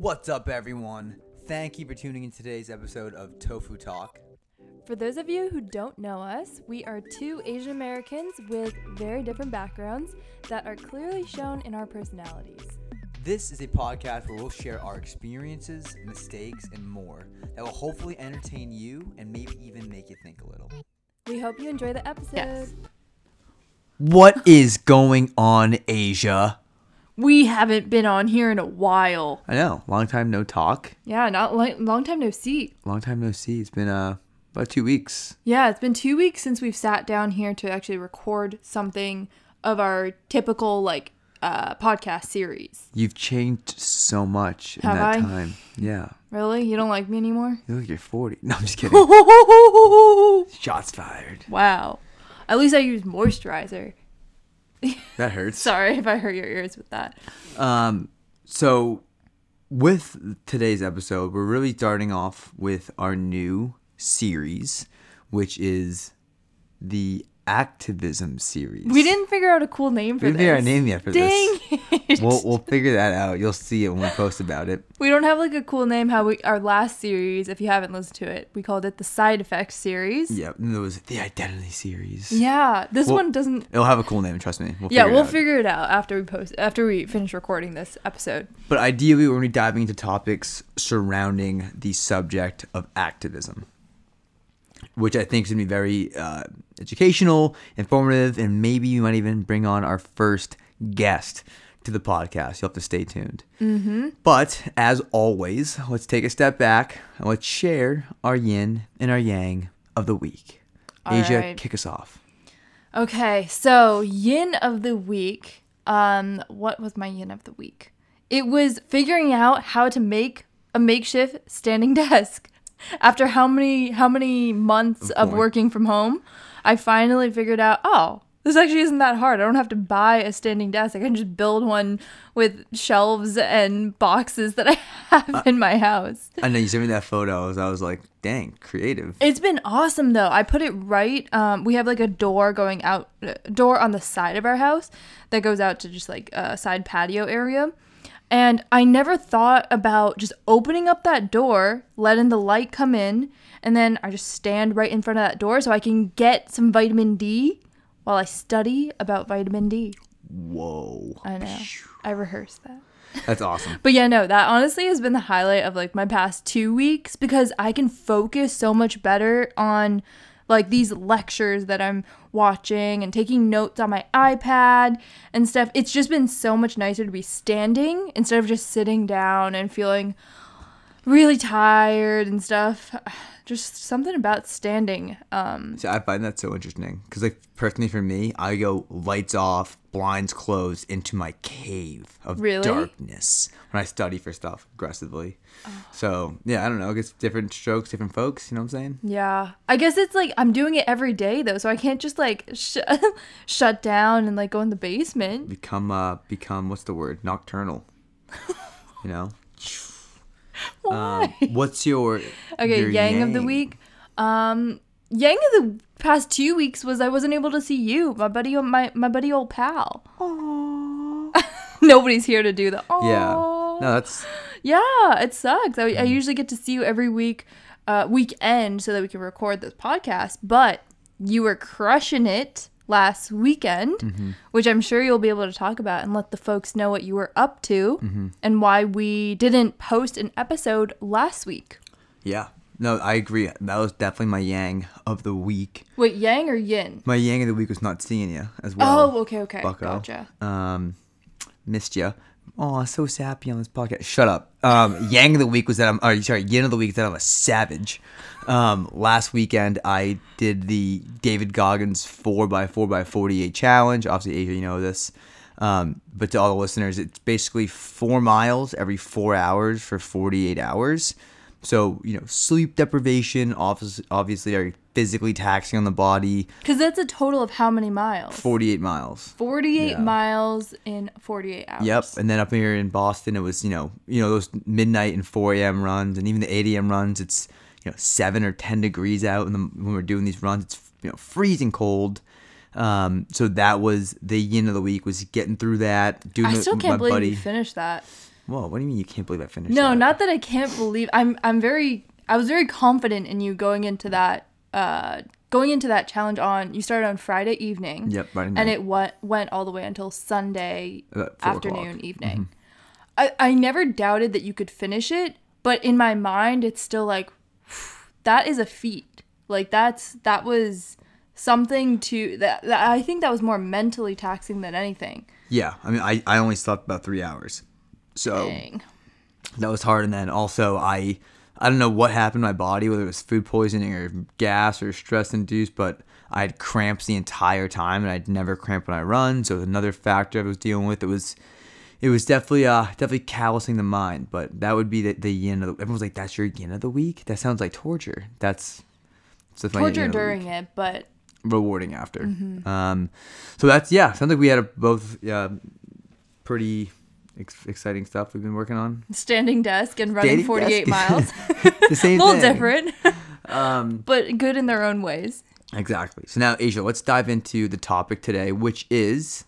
What's up, everyone? Thank you for tuning in today's episode of Tofu Talk. For those of you who don't know us, we are two Asian Americans with very different backgrounds that are clearly shown in our personalities. This is a podcast where we'll share our experiences, mistakes, and more that will hopefully entertain you and maybe even make you think a little. We hope you enjoy the episode. Yes. What is going on, Asia? We haven't been on here in a while. I know, long time no talk, Yeah, not like long time no see. long time no see. It's been uh about two weeks. Yeah, it's been two weeks since we've sat down here to actually record something of our typical like uh podcast series. You've changed so much in Have that I? time. Yeah, Really? You don't like me anymore? you look like you're 40. No, I'm just kidding. Shots fired. wow. At least I use moisturizer. That hurts. Sorry if I hurt your ears with that. Um, so with today's episode, we're really starting off with our new series, which is the activism series. We didn't figure out a cool name for We this. didn't figure out a name yet for Dang this. it. We'll we'll figure that out. You'll see it when we post about it. We don't have like a cool name. How we our last series, if you haven't listened to it, we called it the side effects series. Yeah, and there was the identity series. Yeah, this Well- one doesn't. It'll have a cool name, trust me. We'll Yeah, we'll out. figure it out after we post after we finish recording this episode. But ideally, we're going to be diving into topics surrounding the subject of activism, which I think is going to be very uh, educational, informative, and maybe you might even bring on our first guest to the podcast. You'll have to stay tuned. Mm-hmm. But as always, let's take a step back and let's share our yin and our yang of the week. All Asia, right. kick us off. Okay, so yin of the week. Um, what was my yin of the week? It was figuring out how to make a makeshift standing desk. After how many how many months of working from home, I finally figured out, oh, this actually isn't that hard. I don't have to buy a standing desk. I can just build one with shelves and boxes that I have in my house. I know you sent me that photo. I was, I was like, dang, creative. It's been awesome though. I put it right. Um, we have like a door going out, uh, door on the side of our house that goes out to just like a side patio area. And I never thought about just opening up that door, letting the light come in, and then I just stand right in front of that door so I can get some vitamin D while I study about vitamin D. Whoa. I know. I rehearsed that. That's awesome. But yeah, no, that honestly has been the highlight of like my past two weeks because I can focus so much better on like these lectures that I'm watching and taking notes on my iPad and stuff. It's just been so much nicer to be standing instead of just sitting down and feeling really tired and stuff. Just something about standing. Um, See, I find that so interesting because, like, personally for me, I go lights off, blinds closed into my cave of Really? darkness when I study for stuff aggressively. So, yeah, I don't know. I guess different strokes, different folks. You know what I'm saying? Yeah. I guess it's like I'm doing it every day though, so I can't just like sh- shut down and like go in the basement. Become, uh, become what's the word? Nocturnal. you know. Why? Um, what's your okay, your yang, of the week. Um yang of the past 2 weeks was I wasn't able to see you, my buddy my my buddy old pal. Aww. Nobody's here to do the Yeah. No, that's Yeah, it sucks. I, I usually get to see you every week, uh, weekend, so that we can record this podcast. But you were crushing it last weekend, which I'm sure you'll be able to talk about and let the folks know what you were up to and why we didn't post an episode last week. yeah. No, I agree. That was definitely my yang of the week. Wait, yang or yin? My yang of the week was not seeing you as well. oh, okay, okay, Bucko. gotcha. Um, missed you. Oh, so sappy on this podcast. Shut up. Um, Yang of the week was that I'm. Or, sorry, Yin of the week is that I'm a savage. Um, last weekend I did the David Goggins four x four x forty eight challenge. Obviously, Asia, you know this. Um, but to all the listeners, it's basically four miles every four hours for forty eight hours. So you know, sleep deprivation, obviously, obviously, are physically taxing on the body. Because that's a total of how many miles? Forty eight miles. 48 Yeah. miles in 48 hours. Yep. And then up here in Boston, it was you know you know those midnight and 4 a.m. runs, and even the 8 a.m. runs. It's you know seven or 10 degrees out, and when we're doing these runs, it's you know freezing cold. Um, so that was the yin of the week was getting through that. Doing I still can't believe buddy. you finished that. Whoa, what do you mean you can't believe I finished? No, that? not that I can't believe. I'm I'm very I was very confident in you going into that uh going into that challenge on you started on Friday evening. Yep, Friday And it went went all the way until Sunday afternoon, o'clock. Mm-hmm. evening. I, I never doubted that you could finish it, but in my mind it's still like that is a feat. Like that's that was something to that, that I think that was more mentally taxing than anything. Yeah, I mean, I, I only slept about three hours, so Dang. that was hard. And then also, I I don't know what happened to my body, whether it was food poisoning or gas or stress induced, but I had cramps the entire time, and I'd never cramp when I run. So another factor I was dealing with. It was it was definitely uh definitely callousing the mind, but that would be the, the yin of the, everyone's like that's your yin of the week. That sounds like torture. That's that's my yin Torture of the week during it, but rewarding after. Mm-hmm. Um, so that's yeah. Sounds like we had a, both uh, pretty ex- exciting stuff we've been working on. standing desk and running Standing 48 desk. miles. The same a little thing. different, Um, but good in their own ways. exactly. So now, Asia, let's dive into the topic today, which is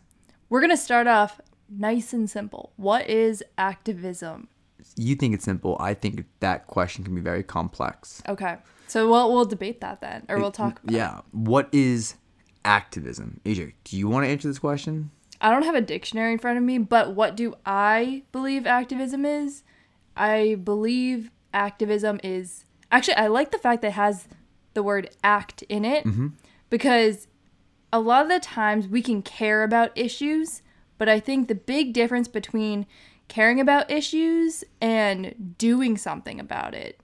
We're going to start off nice and simple. What is activism? you think it's simple. I think that question can be very complex. Okay. So we'll, we'll debate that then, or we'll talk about it. Yeah. What is activism? Asia, do you want to answer this question? I don't have a dictionary in front of me, but what do I believe activism is? I believe activism is actually I like the fact that it has the word act in it mm-hmm. because a lot of the times we can care about issues, but I think the big difference between caring about issues and doing something about it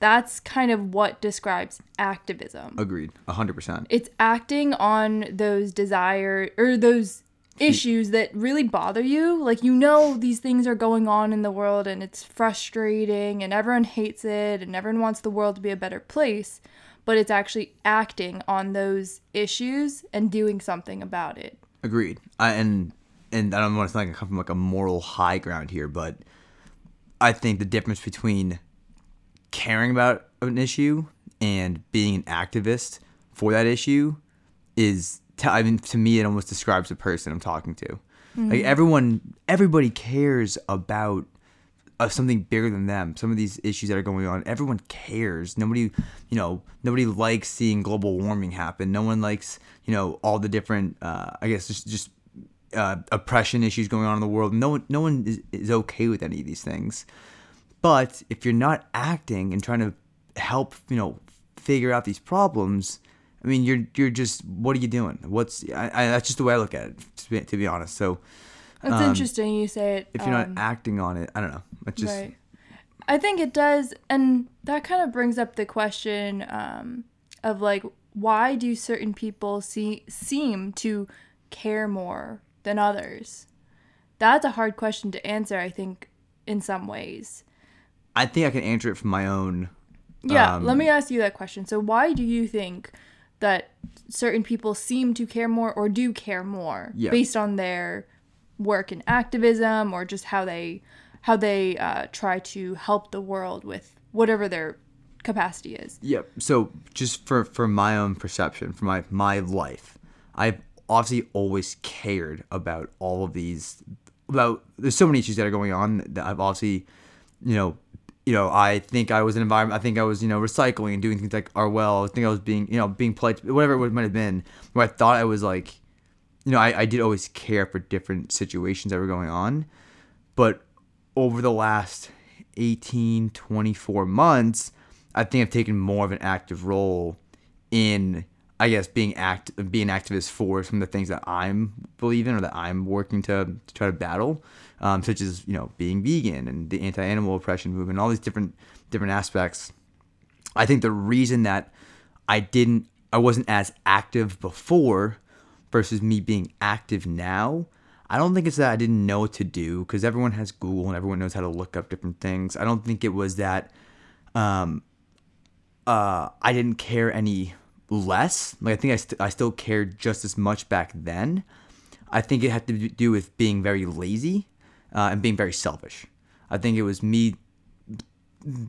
that's kind of what describes activism Agreed. hundred percent. it's acting on those desire or those issues that really bother you like you know these things are going on in the world and it's frustrating and everyone hates it and everyone wants the world to be a better place but it's actually acting on those issues and doing something about it Agreed. I, and and I don't want to sound like I come from like a moral high ground here, but I think the difference between caring about an issue and being an activist for that issue is, t- I mean, to me, it almost describes the person I'm talking to. Like everyone, everybody cares about uh, something bigger than them. Some of these issues that are going on, everyone cares. Nobody, you know, nobody likes seeing global warming happen. No one likes, you know, all the different, uh, I guess, just just uh, oppression issues going on in the world. No one, no one is, is okay with any of these things. But if you're not acting and trying to help, you know, figure out these problems, I mean, you're you're just what are you doing? What's I, I, that's just the way I look at it, to be, to be honest. So that's interesting you say it if you're um, not acting on it, I don't know. It's just Right. I think it does, and that kind of brings up the question um, of like, why do certain people see seem to care more than others? That's a hard question to answer. I think in some ways. I think I can answer it from my own. Yeah. Um, let me ask you that question. So, why do you think that certain people seem to care more or do care more Yeah. based on their work in activism or just how they how they uh, try to help the world with whatever their capacity is? Yep. So just for for my own perception, for my my life, I've obviously always cared about all of these. About there's so many issues that are going on that I've obviously, you know, you know, I think I was an environment. I think I was, you know, recycling and doing things like are well. I think I was being, you know, being polite, whatever it might have been. Where I thought I was like, you know, I, I did always care for different situations that were going on, but over the last 18 24 months i think i've taken more of an active role in i guess being act being activist for some of the things that i'm believing or that i'm working to, to try to battle um, such as you know being vegan and the anti-animal oppression movement all these different different aspects I think the reason that I didn't, I wasn't as active before versus me being active now, I don't think it's that I didn't know what to do because everyone has Google and everyone knows how to look up different things. I don't think it was that um, uh, I didn't care any less. Like I think I, st- I still cared just as much back then. I think it had to do with being very lazy uh, and being very selfish. I think it was me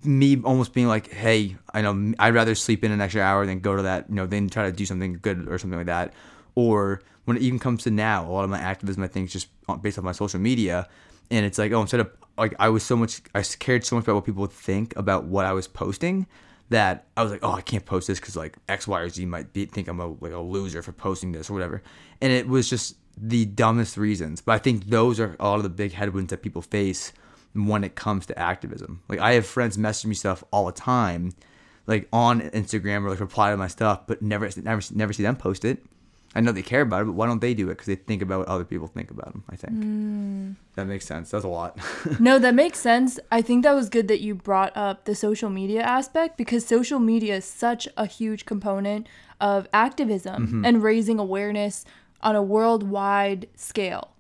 me almost being like, hey, I know I'd rather sleep in an extra hour than go to that, you know, than try to do something good or something like that. Or when it even comes to now, a lot of my activism, I think, is just based on my social media. And it's like, oh, instead of like I was so much I cared so much about what people would think about what I was posting that I was like, oh, I can't post this because like X, Y, or Z might be, think I'm a like a loser for posting this or whatever. And it was just the dumbest reasons. But I think those are a lot of the big headwinds that people face when it comes to activism. Like I have friends message me stuff all the time, like on Instagram or like reply to my stuff, but never never never see them post it. I know they care about it, but why don't they do it? Because they think about what other people think about them. I think mm. that makes sense. That's a lot. no, that makes sense. I think that was good that you brought up the social media aspect because social media is such a huge component of activism mm-hmm. and raising awareness on a worldwide scale.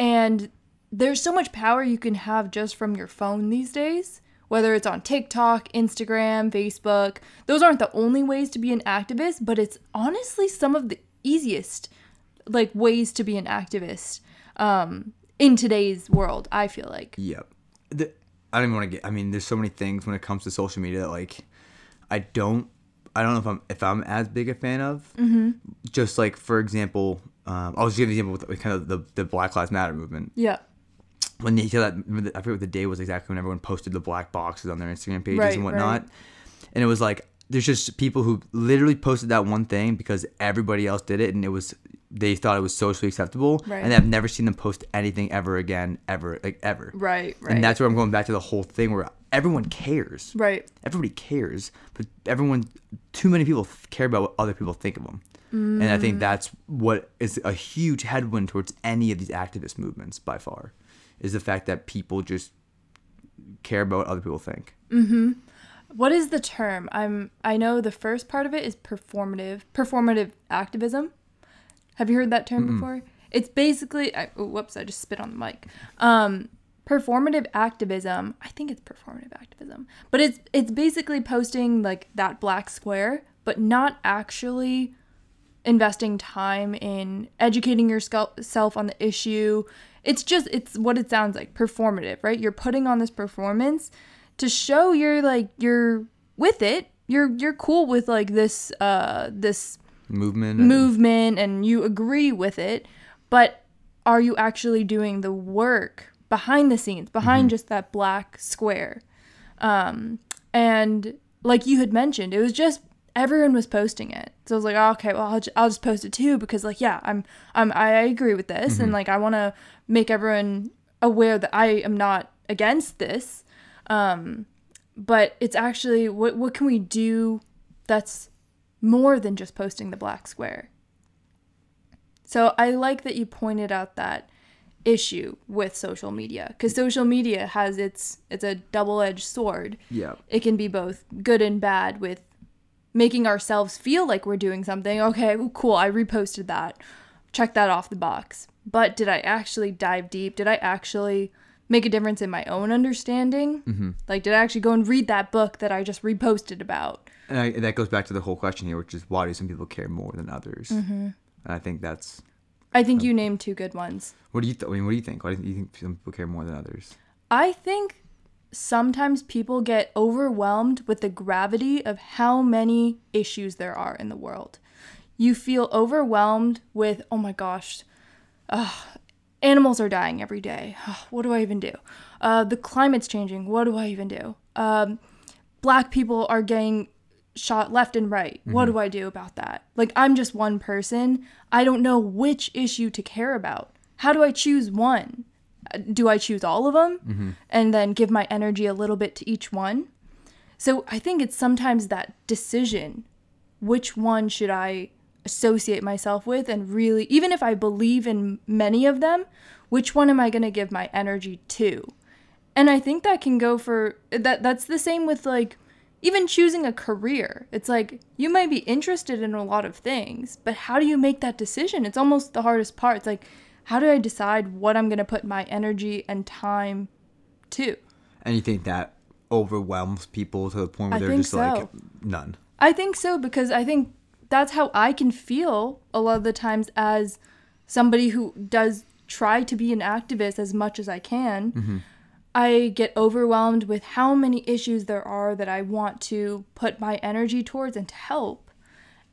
And there's so much power you can have just from your phone these days, whether it's on TikTok, Instagram, Facebook. Those aren't the only ways to be an activist, but it's honestly some of the easiest like ways to be an activist um, in today's world, I feel like. Yep. The, I don't even want to get. I mean, there's so many things when it comes to social media that like I don't. I don't know if I'm if I'm as big a fan of. Mm-hmm. Just like for example, um, I'll just give an example with, with kind of the the Black Lives Matter movement. Yeah. When they said that, I forget what the day was exactly when everyone posted the black boxes on their Instagram pages Right, and whatnot, right. and it was like there's just people who literally posted that one thing because everybody else did it and it was they thought it was socially acceptable, Right. and I've never seen them post anything ever again, ever like ever. Right, right. And that's where I'm going back to the whole thing where everyone cares. right. Everybody cares, but everyone, too many people care about what other people think of them. And I Mm. think that's what is a huge headwind towards any of these activist movements by far, is the fact that people just care about what other people think. What is the term? I'm I know the first part of it is performative performative activism. Have you heard that term before? It's basically I, oh, whoops, I just spit on the mic. Um performative activism, I think it's performative activism, but it's it's basically posting like that black square, but not actually investing time in educating yourself on the issue. It's just it's what it sounds like, performative, right? You're putting on this performance to show you're like you're with it. You're you're cool with like this uh this Movement. movement and you agree with it, but are you actually doing the work behind the scenes, behind just that black square? Um, and like you had mentioned, it was just everyone was posting it. So I was like, oh, okay, well, I'll, ju- I'll just post it too because like, yeah, I'm, I'm, I agree with this, and like, I want to make everyone aware that I am not against this. Um, but it's actually what what can we do that's more than just posting the black square. So I like that you pointed out that issue with social media because social media has its it's a double-edged sword. Yeah. It can be both good and bad with making ourselves feel like we're doing something. Okay, cool, I reposted that. Check that off the box. But did I actually dive deep? Did I actually make a difference in my own understanding? Mm-hmm. Like, did I actually go and read that book that I just reposted about? And I, that goes back to the whole question here, which is why do some people care more than others? Mm-hmm. And I think that's. I think you named two good ones. What do you? Th- I mean, what do you think? Why do you think some people care more than others? I think sometimes people get overwhelmed with the gravity of how many issues there are in the world. You feel overwhelmed with, oh my gosh, animals are dying every day. What do I even do? Uh, the climate's changing. What do I even do? Um, black people are getting shot left and right. What do I do about that? Like, I'm just one person. I don't know which issue to care about. How do I choose one? Do I choose all of them mm-hmm. and then give my energy a little bit to each one? So I think it's sometimes that decision which one should I associate myself with and really even if I believe in many of them, which one am I going to give my energy to? And I think that can go for that that's the same with like even choosing a career. It's like you might be interested in a lot of things, but how do you make that decision? It's almost the hardest part. It's like how do I decide what I'm going to put my energy and time to? And you think that overwhelms people to the point where I they're just like none. I think so because I think that's how I can feel a lot of the times as somebody who does try to be an activist as much as I can. Mm-hmm. I get overwhelmed with how many issues there are that I want to put my energy towards and to help.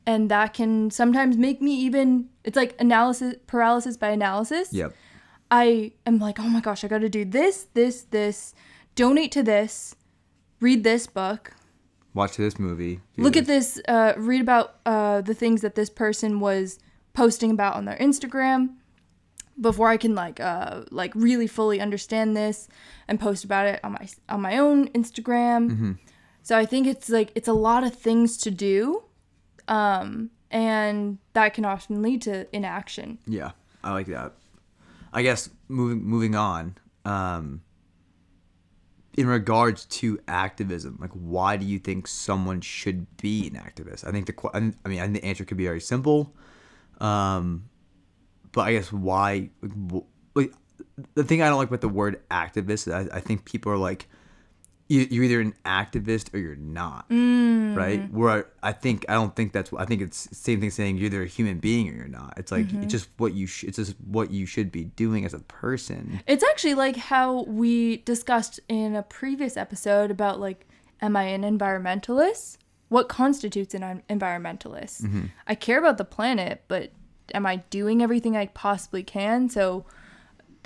And that can sometimes make me even it's like analysis paralysis by analysis. Yep. I am like, oh my gosh, I got to do this, this, this, donate to this, read this book, Watch this movie. look at this. this, uh, read about uh, the things that this person was posting about on their Instagram before I can like uh like really fully understand this and post about it on my on my own Instagram. So I think it's like it's a lot of things to do, um, and that can often lead to inaction. Yeah, I like that. I guess moving moving on. Um, in regards to activism, like why do you think someone should be an activist? I think the I mean I the answer could be very simple. Um, but I guess why? Like, the thing I don't like about the word activist, is I, I think people are like, you're either an activist or you're not, mm. right? Where I, I think I don't think that's what I think it's the same thing saying you're either a human being or you're not. It's like mm-hmm. it's just what you sh- it's just what you should be doing as a person. It's actually like how we discussed in a previous episode about like, am I an environmentalist? What constitutes an en- environmentalist? Mm-hmm. I care about the planet, but am I doing everything I possibly can? So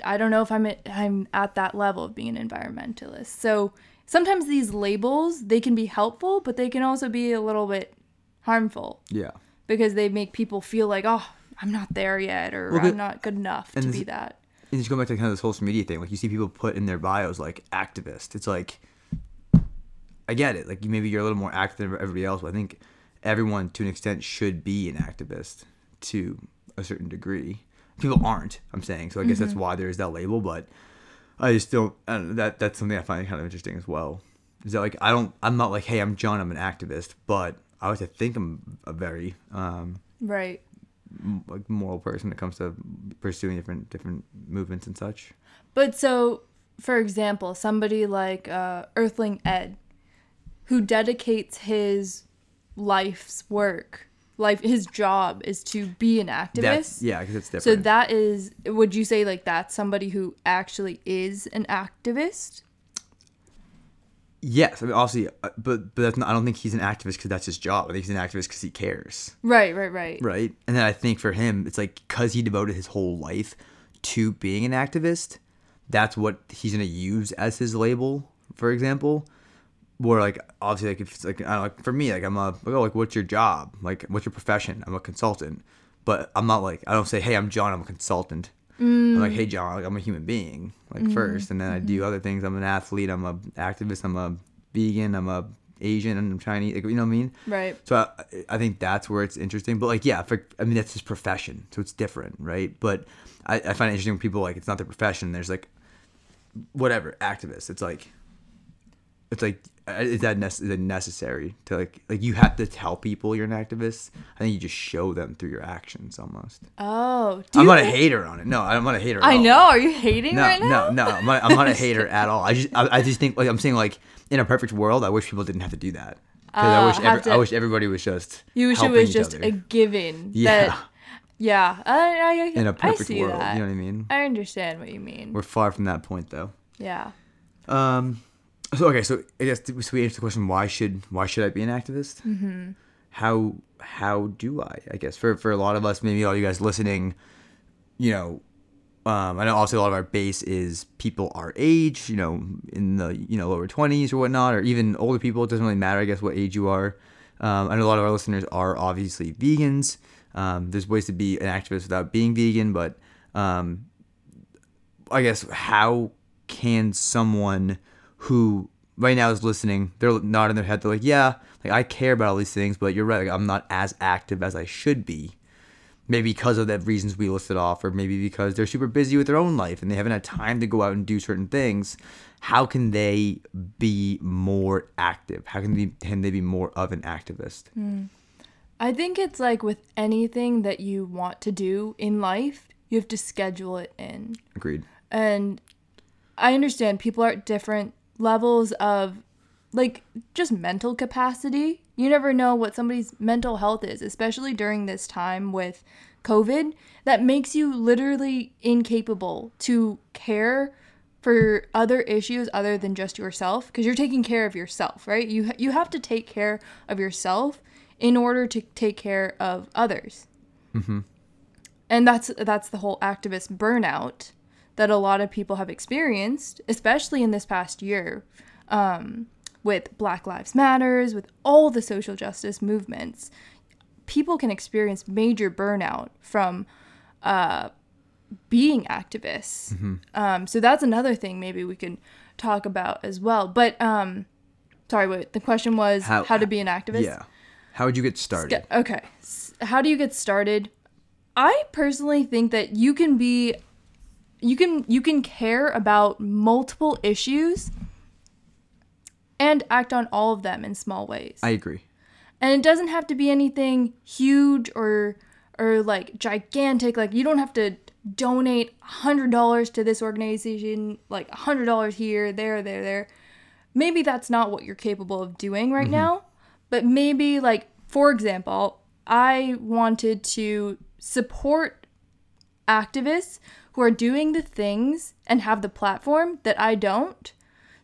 I don't know if I'm at, I'm at that level of being an environmentalist. So sometimes these labels they can be helpful, but they can also be a little bit harmful Yeah. because they make people feel like, oh, I'm not there yet, or Well, I'm not good enough to and be that. And just going back to kind of this social media thing, like you see people put in their bios like activist. It's like I get it. Like maybe you're a little more active than everybody else, but I think everyone to an extent should be an activist to a certain degree. People aren't, I'm saying. So I guess that's mm-hmm. why there is that label, but I just don't, I that that's something I find kind of interesting as well. Is that like I don't I'm not like, hey, I'm John, I'm an activist, but I to think I'm a very um Right. m- like moral person when it comes to pursuing different different movements and such. But so, for example, somebody like uh, Earthling Ed, who dedicates his life's work, life, his job is to be an activist. That's yeah, because it's different. So that is, would you say like that's somebody who actually is an activist? yes, I mean obviously, uh, but but that's not, I don't think he's an activist because that's his job. I think he's an activist because he cares, Right, right, right. right? And then I think for him, it's like because he devoted his whole life to being an activist, that's what he's gonna use as his label. For example, where like obviously like if it's like I don't know, like for me like I'm a like, oh like what's your job? Like what's your profession? I'm a consultant. But I'm not like I don't say hey I'm John I'm a consultant. I'm like hey John like I'm a human being like mm-hmm. first. And then I do mm-hmm. other things. I'm an athlete. I'm a activist. I'm a vegan. I'm a Asian and I'm Chinese like, you know what I mean? Right. so I, I think that's where it's interesting. But like yeah for, I mean that's his profession. So it's different right? But I, I find it interesting when people like it's not their profession. There's like whatever activist it's like it's like is that, is that necessary to like like you have to tell people you're an activist i think you just show them through your actions almost Oh, do i'm not a hater on it no i'm not a hater at I all. know. Are you hating no right now? no no i'm not, I'm not a hater at all i just I, I just think like i'm saying like in a perfect world i wish people didn't have to do that 'Cause I Uh, wish have every, I wish everybody was just You wish it was just other. a given. yeah That, yeah. I, I, in a perfect see world that. you know what i mean I understand what you mean. we're far from that point though yeah. Um. So okay, so I guess so we answered the question: Why should why should I be an activist? Mm-hmm. How how do I? I guess for for a lot of us, maybe all you guys listening, you know, um, I know also a lot of our base is people our age, you know, in the you know lower twenties or whatnot, or even older people. It doesn't really matter, I guess, what age you are. Um, I know a lot of our listeners are obviously vegans. Um, there's ways to be an activist without being vegan, but um, I guess how can someone who right now is listening, they're nodding their head, they're like, yeah, like I care about all these things, but you're right, like I'm not as active as I should be. Maybe because of the reasons we listed off, or maybe because they're super busy with their own life and they haven't had time to go out and do certain things. How can they be more active? How can they can they be more of an activist? Hmm. I think it's like with anything that you want to do in life, you have to schedule it in. Agreed. And I understand people are at different levels of like just mental capacity. You never know what somebody's mental health is, especially during this time with COVID, that makes you literally incapable to care for other issues other than just yourself because you're taking care of yourself, right? You you have to take care of yourself in order to take care of others. Mm-hmm. And that's that's the whole activist burnout that a lot of people have experienced, especially in this past year, um, with Black Lives Matters, with all the social justice movements, people can experience major burnout from uh, being activists. Um, so that's another thing maybe we can talk about as well. But um, sorry, wait. The question was how, How- to be an activist. Yeah. How would you get started? Okay. How do you get started? I personally think that you can be you can you can care about multiple issues and act on all of them in small ways. I agree. and it doesn't have to be anything huge or or like gigantic like you don't have to donate $100 to this organization like $100 here there there there maybe that's not what you're capable of doing right mm-hmm. now but maybe like for example i wanted to support activists who are doing the things and have the platform that i don't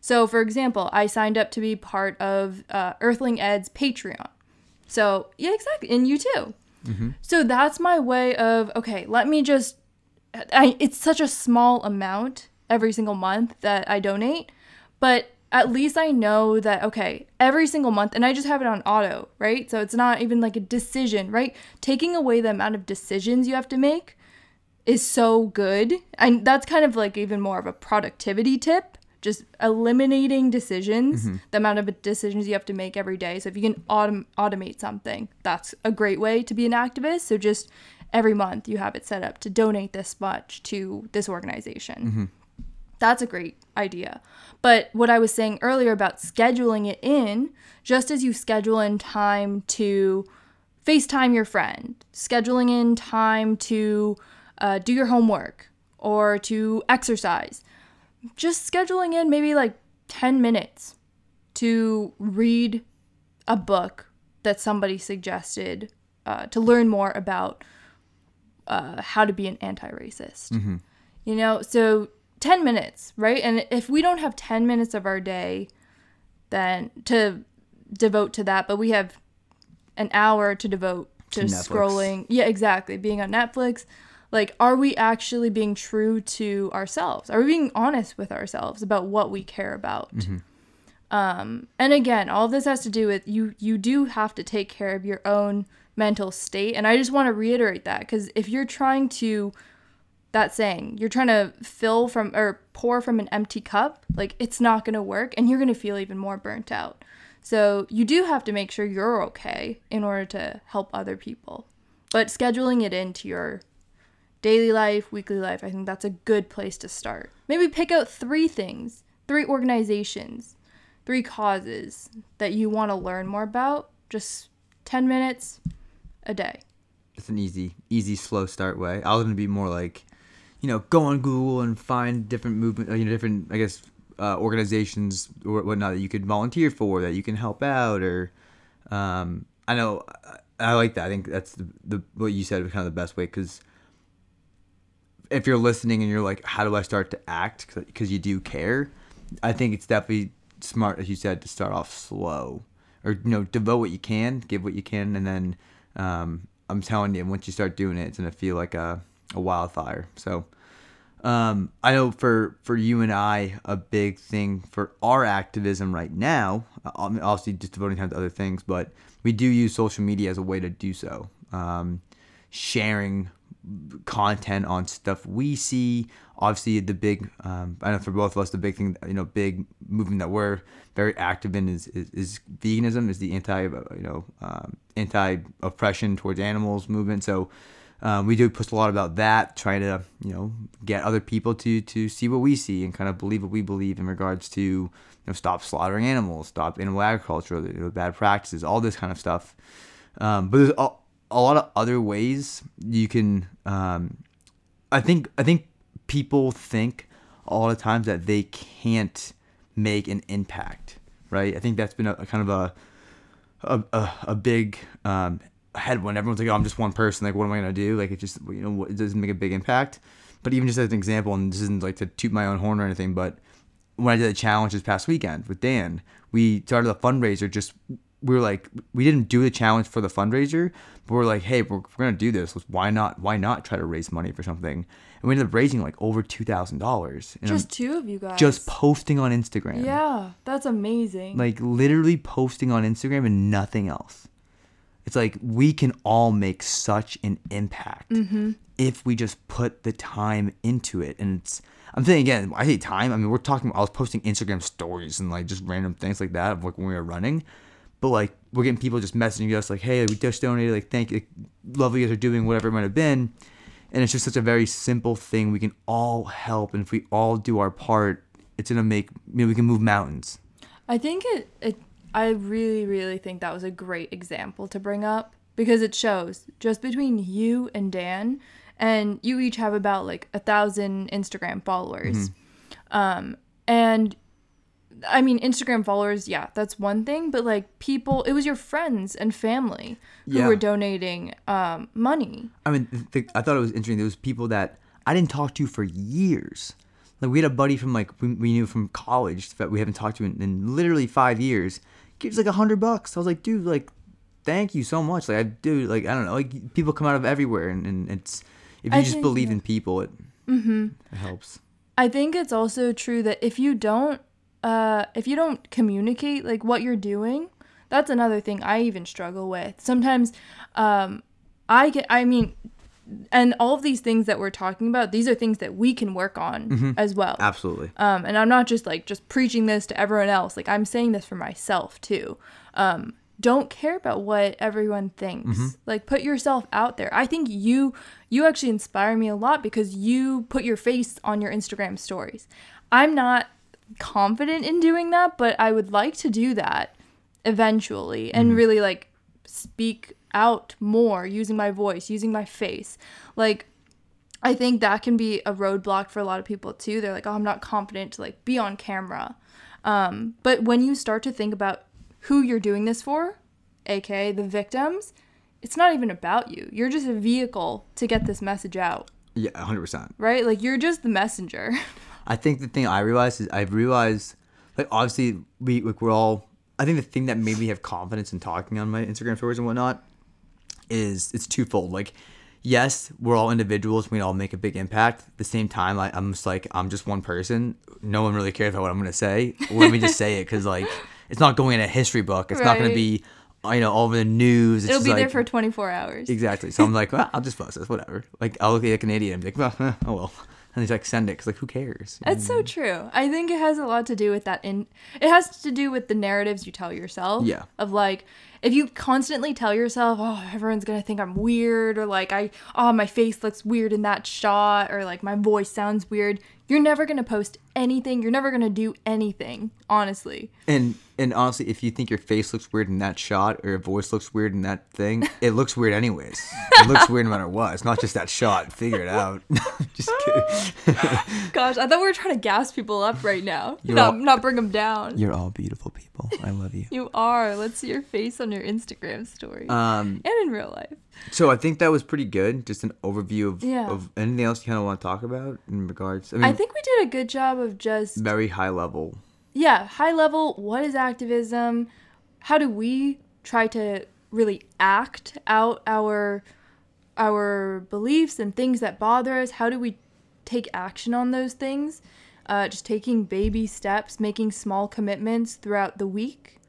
so for example i signed up to be part of uh, earthling ed's patreon so yeah, exactly, and you too. So that's my way of okay. Let me just. I, it's such a small amount every single month that I donate, but at least I know that okay, every single month, and I just have it on auto, right? So it's not even like a decision, right? Taking away the amount of decisions you have to make is so good. And that's kind of like even more of a productivity tip. Just eliminating decisions, mm-hmm. the amount of decisions you have to make every day. So if you can autom- automate something, that's a great way to be an activist. So just every month you have it set up to donate this much to this organization. Mm-hmm. That's a great idea. But what I was saying earlier about scheduling it in, just as you schedule in time to FaceTime your friend, scheduling in time to uh, do your homework or to exercise, just scheduling in maybe like 10 minutes to read a book that somebody suggested uh, to learn more about uh, how to be an anti racist. You know, so 10 minutes, right? And if we don't have 10 minutes of our day, then to devote to that, but we have an hour to devote to, To Netflix. scrolling. Yeah, exactly. Being on Netflix. Like, are we actually being true to ourselves? Are we being honest with ourselves about what we care about? Um, and again, all of this has to do with you. You do have to take care of your own mental state, and I just want to reiterate that because if you're trying to that saying you're trying to fill from or pour from an empty cup like it's not going to work and you're going to feel even more burnt out so you do have to make sure you're okay in order to help other people but scheduling it into your daily life weekly life i think that's a good place to start maybe pick out three things three organizations three causes that you want to learn more about just 10 minutes a day It's an easy, easy, slow start way. I was gonna be more like, you know, go on Google and find different movement, uh, you know, different, I guess, uh, organizations or whatnot that you could volunteer for, that you can help out, or, um, I know, I, I like that. I think that's the, the what you said was kind of the best way because if you're listening and you're like, how do I start to act? Because you do care. I think it's definitely smart, as you said, to start off slow or, you know, devote what you can, give what you can. And then um, I'm telling you, once you start doing it, it's going to feel like a, a wildfire. So um, I know for, for you and I, a big thing for our activism right now, um, obviously just devoting time to other things, but we do use social media as a way to do so. Um, sharing content on stuff we see. Obviously, the big, um, I know for both of us, the big thing, you know, big movement that we're very active in is, is, is veganism, is the anti, you know, um, anti oppression towards animals movement. So um, we do post a lot about that, trying to, you know, get other people to to see what we see and kind of believe what we believe in regards to, you know, stop slaughtering animals, stop animal agriculture, you know, bad practices, all this kind of stuff. Um, but there's a, a lot of other ways you can. Um, I think I think people think all the times that they can't make an impact, right? I think that's been a, a kind of a a, a, a big um, headwind. Everyone's like, "Oh, I'm just one person. Like, what am I gonna do?" Like, it just you know it doesn't make a big impact. But even just as an example, and this isn't like to toot my own horn or anything, but when I did a challenge this past weekend with Dan, we started a fundraiser just we were like we didn't do the challenge for the fundraiser, but we're like, hey, we're, we're gonna do this. Why not? Why not try to raise money for something? And we ended up raising like over two thousand dollars. Just two of you guys. just posting on Instagram. Yeah, that's amazing. Like literally posting on Instagram and nothing else. It's like we can all make such an impact Mm-hmm. if we just put the time into it. And it's I'm saying again, I say time. I mean, we're talking. I was posting Instagram stories and like just random things like that of like when we were running. But like we're getting people just messaging us like, "Hey, we just donated. Like, thank you. Love what you guys are doing. Whatever it might have been." And it's just such a very simple thing. We can all help, and if we all do our part, it's gonna make. You know, we can move mountains. I think it, it I really really think that was a great example to bring up because it shows just between you and Dan and you each have about like a thousand Instagram followers. Um and I mean Instagram followers, yeah, that's one thing, but like people it was your friends and family who Yeah. were donating um money. I mean, th- th- I thought it was interesting. There was people that I didn't talk to for years. Like we had a buddy from like we, we knew from college that we haven't talked to in, in literally five years. Gives like a hundred bucks. I was like, dude, like, thank you so much. Like I do, like I don't know, like people come out of everywhere, and, and it's if you I just think, believe yeah. in people, it mm-hmm. it helps. I think it's also true that if you don't uh if you don't communicate like what you're doing, that's another thing I even struggle with. Sometimes um I get I mean and all of these things that we're talking about, these are things that we can work on as well. Absolutely. Um, and I'm not just like just preaching this to everyone else. Like I'm saying this for myself too. Um, don't care about what everyone thinks. Like put yourself out there. I think you you actually inspire me a lot because you put your face on your Instagram stories. I'm not confident in doing that, but I would like to do that eventually and really like speak out more using my voice, using my face. Like I think that can be a roadblock for a lot of people too. They're like, "Oh, I'm not confident to like be on camera." Um, but when you start to think about who you're doing this for, aka the victims, it's not even about you. You're just a vehicle to get this message out, Yeah, hundred percent. right? Like you're just the messenger. I think the thing I realized is I've realized like obviously we like we're all I think the thing that made me have confidence in talking on my Instagram stories and whatnot is it's twofold. Like yes, we're all individuals, we all make a big impact. At the same time, I, I'm just like I'm just one person. No one really cares about what I'm gonna say. Let me just say it because like it's not going in a history book. It's not gonna be you know all over the news. It's It'll be there for 24 hours. Exactly. So I'm like, well, I'll just post this, whatever. Like, I'll look at a Canadian and be like, well, oh well. And he's like, send it, cause like, who cares? That's so mm-hmm. true. I think it has a lot to do with that. In it has to do with the narratives you tell yourself. Yeah. Of like, if you constantly tell yourself, "Oh, everyone's gonna think I'm weird," or like, "I, oh, my face looks weird in that shot," or like, "My voice sounds weird," you're never gonna post anything. You're never gonna do anything. Honestly. And and honestly, if you think your face looks weird in that shot or your voice looks weird in that thing, it looks weird anyways. It looks weird no matter what. It's not just that shot. Figure it out. just kidding. Gosh, I thought we were trying to gas people up right now. You're not, all- not bring them down. You're all beautiful people. I love you. You are. Let's see your face on your Instagram story Um. and in real life. So I think that was pretty good. Just an overview of Yeah. of anything else you kind of want to talk about in regards. I mean, I think we did a good job of just very high level. yeah, high level, what is activism? How do we try to really act out our our beliefs and things that bother us? How do we take action on those things? Uh, just taking baby steps, making small commitments throughout the week,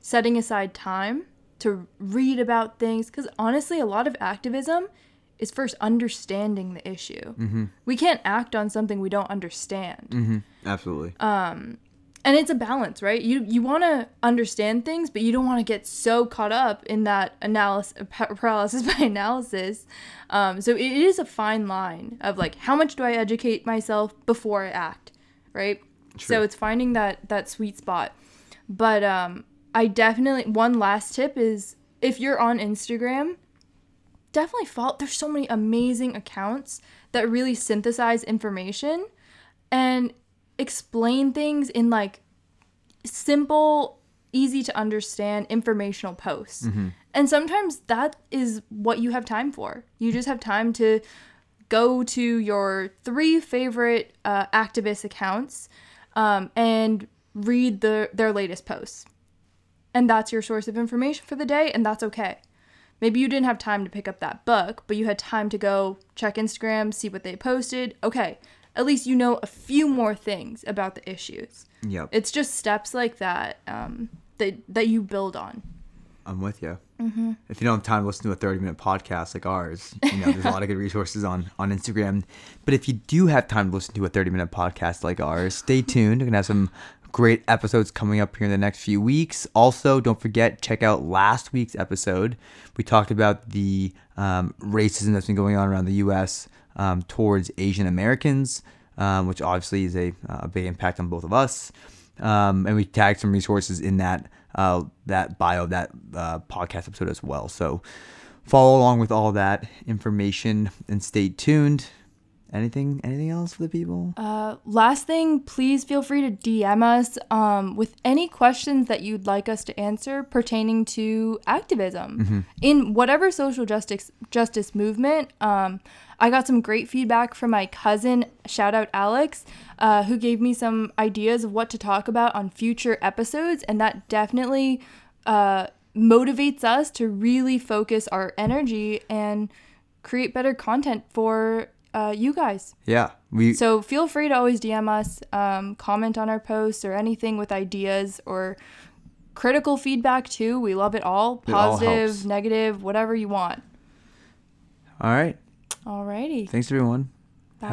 setting aside time to read about things. Because honestly, a lot of activism is first understanding the issue. We can't act on something we don't understand Mm-hmm. Absolutely. and it's a balance right you you want to understand things but you don't want to get so caught up in that analysis paralysis by analysis um, so it is a fine line of like how much do i educate myself before i act right so it's finding that that sweet spot but um i definitely one last tip is if you're on instagram definitely follow there's so many amazing accounts that really synthesize information and explain things in like simple easy to understand informational posts. And sometimes that is what you have time for. You just have time to go to your three favorite uh, activist accounts um, and read the their latest posts and that's your source of information for the day, and that's okay. Maybe you didn't have time to pick up that book, but you had time to go check Instagram, see what they posted. Okay, at least you know a few more things about the issues. Yep. It's just steps like that um, that that you build on. I'm with you. Mm-hmm. If you don't have time to listen to a 30 minute podcast like ours, you know, there's a lot of good resources on, on Instagram. But if you do have time to listen to a 30 minute podcast like ours, stay tuned. We're going to have some great episodes coming up here in the next few weeks. Also, don't forget, check out last week's episode. We talked about the um, racism that's been going on around the U.S. Um, towards Asian Americans, um, which obviously is a, a big impact on both of us. Um, and we tagged some resources in that uh, that bio, that uh, podcast episode as well. So follow along with all that information and stay tuned. Anything, anything else for the people? Uh, last thing, please feel free to DM us um, with any questions that you'd like us to answer pertaining to activism in whatever social justice justice movement. Um, I got some great feedback from my cousin, shout out Alex, uh, who gave me some ideas of what to talk about on future episodes, and that definitely uh, motivates us to really focus our energy and create better content for uh, you guys. Yeah, we So feel free to always DM us, um, comment on our posts or anything with ideas or critical feedback too. We love it all. It all Positive, helps. negative, whatever you want. all right. Alrighty. Thanks everyone. Bye.